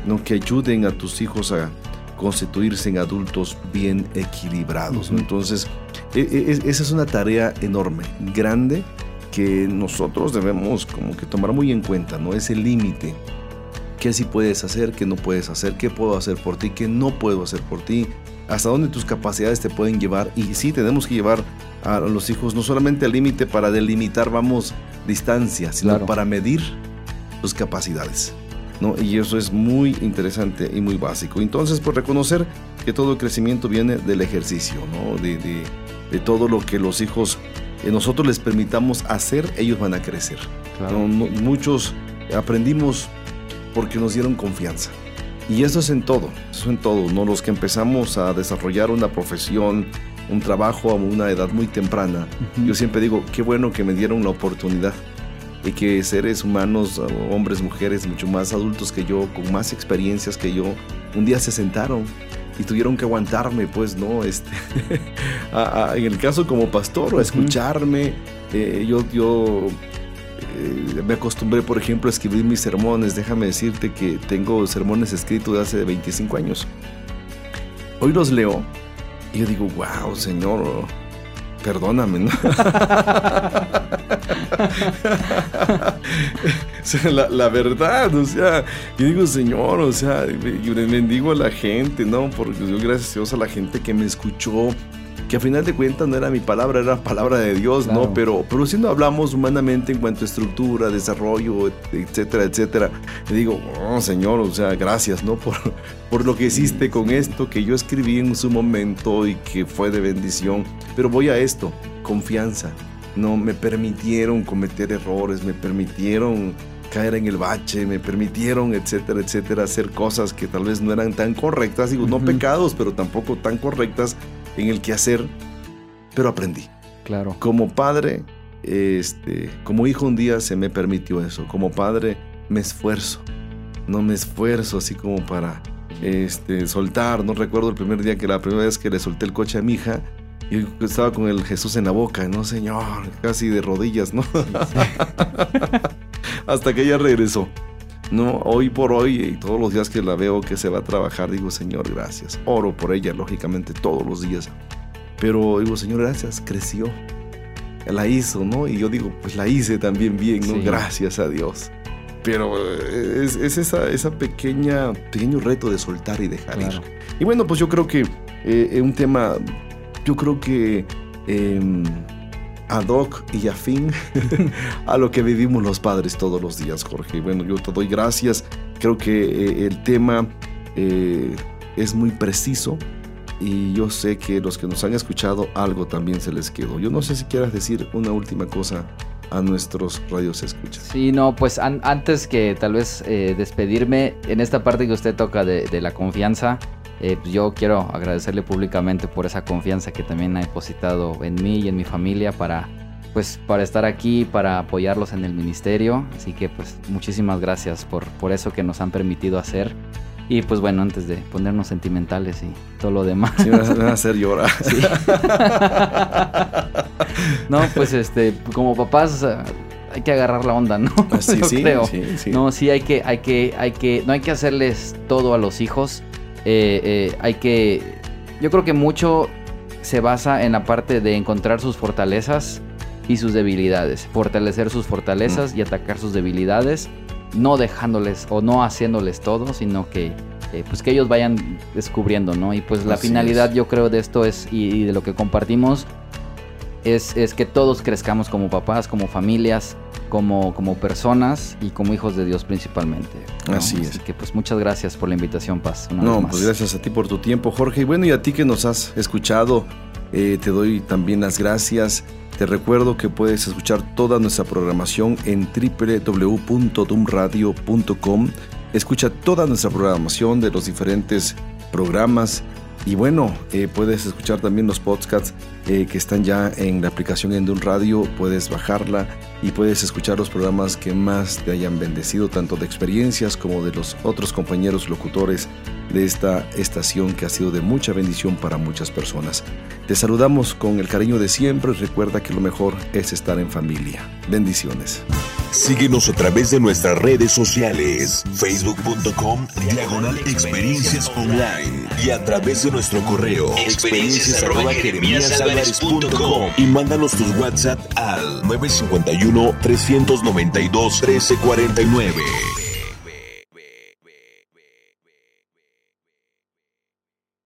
¿no? que ayuden a tus hijos a constituirse en adultos bien equilibrados. Entonces, e, e, esa es una tarea enorme, grande, que nosotros debemos como que tomar muy en cuenta, ¿no? Ese límite. ¿Qué sí puedes hacer, qué no puedes hacer, qué puedo hacer por ti, qué no puedo hacer por ti, hasta dónde tus capacidades te pueden llevar. Y sí, tenemos que llevar a los hijos no solamente al límite para delimitar, vamos, distancia, sino para medir sus capacidades. ¿no? Y eso es muy interesante y muy básico. Entonces, por pues, reconocer que todo el crecimiento viene del ejercicio, ¿no? de, de, todo lo que los hijos eh, nosotros les permitamos hacer, ellos van a crecer. Claro. No- muchos aprendimos porque nos dieron confianza. Y eso es en todo, eso en todo, ¿no? Los que empezamos a desarrollar una profesión, un trabajo a una edad muy temprana, yo siempre digo, qué bueno que me dieron la oportunidad y que seres humanos, hombres, mujeres, mucho más adultos que yo, con más experiencias que yo, un día se sentaron y tuvieron que aguantarme, pues, ¿no? Este, a- a- en el caso como pastor, a escucharme, eh, yo, yo eh, me acostumbré, por ejemplo, a escribir mis sermones. Déjame decirte que tengo sermones escritos de hace 25 años. Hoy los leo y yo digo, wow, Señor, perdóname, ¿no? O sea, la, verdad, o sea, yo digo, Señor, o sea, bendigo a la gente, ¿no? Porque yo gracias a Dios a la gente que me escuchó, que a final de cuentas no era mi palabra, era palabra de Dios, Claro. ¿no? Pero, pero si no hablamos humanamente en cuanto a estructura, desarrollo, etcétera, etcétera, le digo, oh, Señor, o sea, gracias, ¿no? Por, por lo que hiciste con esto que yo escribí en su momento y que fue de bendición. Pero voy a esto, confianza. No me permitieron cometer errores, me permitieron caer en el bache, me permitieron, etcétera, etcétera, hacer cosas que tal vez no eran tan correctas, digo, no Ujú. pecados, pero tampoco tan correctas en el quehacer, pero aprendí. Claro. Como padre, este, como hijo un día se me permitió eso, como padre me esfuerzo, no me esfuerzo así como para este, soltar, no recuerdo el primer día que la primera vez que le solté el coche a mi hija, y estaba con el Jesús en la boca, no señor, casi de rodillas, ¿no? Hasta que ella regresó. No, hoy por hoy y todos los días que la veo que se va a trabajar, digo, Señor, gracias. Oro por ella, lógicamente, todos los días. Pero digo, Señor, gracias, creció. La hizo, ¿no? Y yo digo, pues la hice también bien, ¿no? Sí. Gracias a Dios. Pero eh, es, es esa, esa pequeña, pequeño reto de soltar y dejar Claro. ir. Y bueno, pues yo creo que eh, un tema, yo creo que eh, ad hoc y afín a lo que vivimos los padres todos los días, Jorge. Bueno, yo te doy gracias. Creo que eh, el tema eh, es muy preciso y yo sé que los que nos han escuchado algo también se les quedó. Yo no sé si quieras decir una última cosa a nuestros radios escuchas. Sí, no, pues an- antes que tal vez eh, despedirme, en esta parte que usted toca de la confianza, eh, pues yo quiero agradecerle públicamente por esa confianza que también ha depositado en mí y en mi familia para, pues, para estar aquí, para apoyarlos en el ministerio. Así que pues muchísimas gracias por, por eso que nos han permitido hacer. Y pues bueno, antes de ponernos sentimentales y todo lo demás. Sí, me vas a- hacer llorar. No, pues este, como papás hay que agarrar la onda, ¿no? Sí, Yo sí, creo. sí, sí. No, sí hay que, hay que, hay que, no hay que hacerles todo a los hijos. Eh, eh, hay que, yo creo que mucho se basa en la parte de encontrar sus fortalezas y sus debilidades, fortalecer sus fortalezas y atacar sus debilidades, no dejándoles o no haciéndoles todo, sino que eh, pues que ellos vayan descubriendo, ¿no? Y pues la Así finalidad es. yo creo de esto es y, y de lo que compartimos es, es que todos crezcamos como papás, como familias, como, como personas y como hijos de Dios principalmente. ¿no? Así es. que pues muchas gracias por la invitación, Paz. una No, vez más. pues gracias a ti por tu tiempo, Jorge. Y bueno, y a ti que nos has escuchado, eh, te doy también las gracias. Te recuerdo que puedes escuchar toda nuestra programación en www.dumradio.com. Escucha toda nuestra programación de los diferentes programas. Y bueno, eh, puedes escuchar también los podcasts eh, que están ya en la aplicación en Dun Radio. Puedes bajarla y puedes escuchar los programas que más te hayan bendecido, tanto de experiencias como de los otros compañeros locutores de esta estación que ha sido de mucha bendición para muchas personas. Te saludamos con el cariño de siempre. Recuerda que lo mejor es estar en familia. Bendiciones. Síguenos a través de nuestras redes sociales, facebook.com, diagonal experiencias online y a través de nuestro correo, experiencias y mándanos tus WhatsApp al 951 392 1349.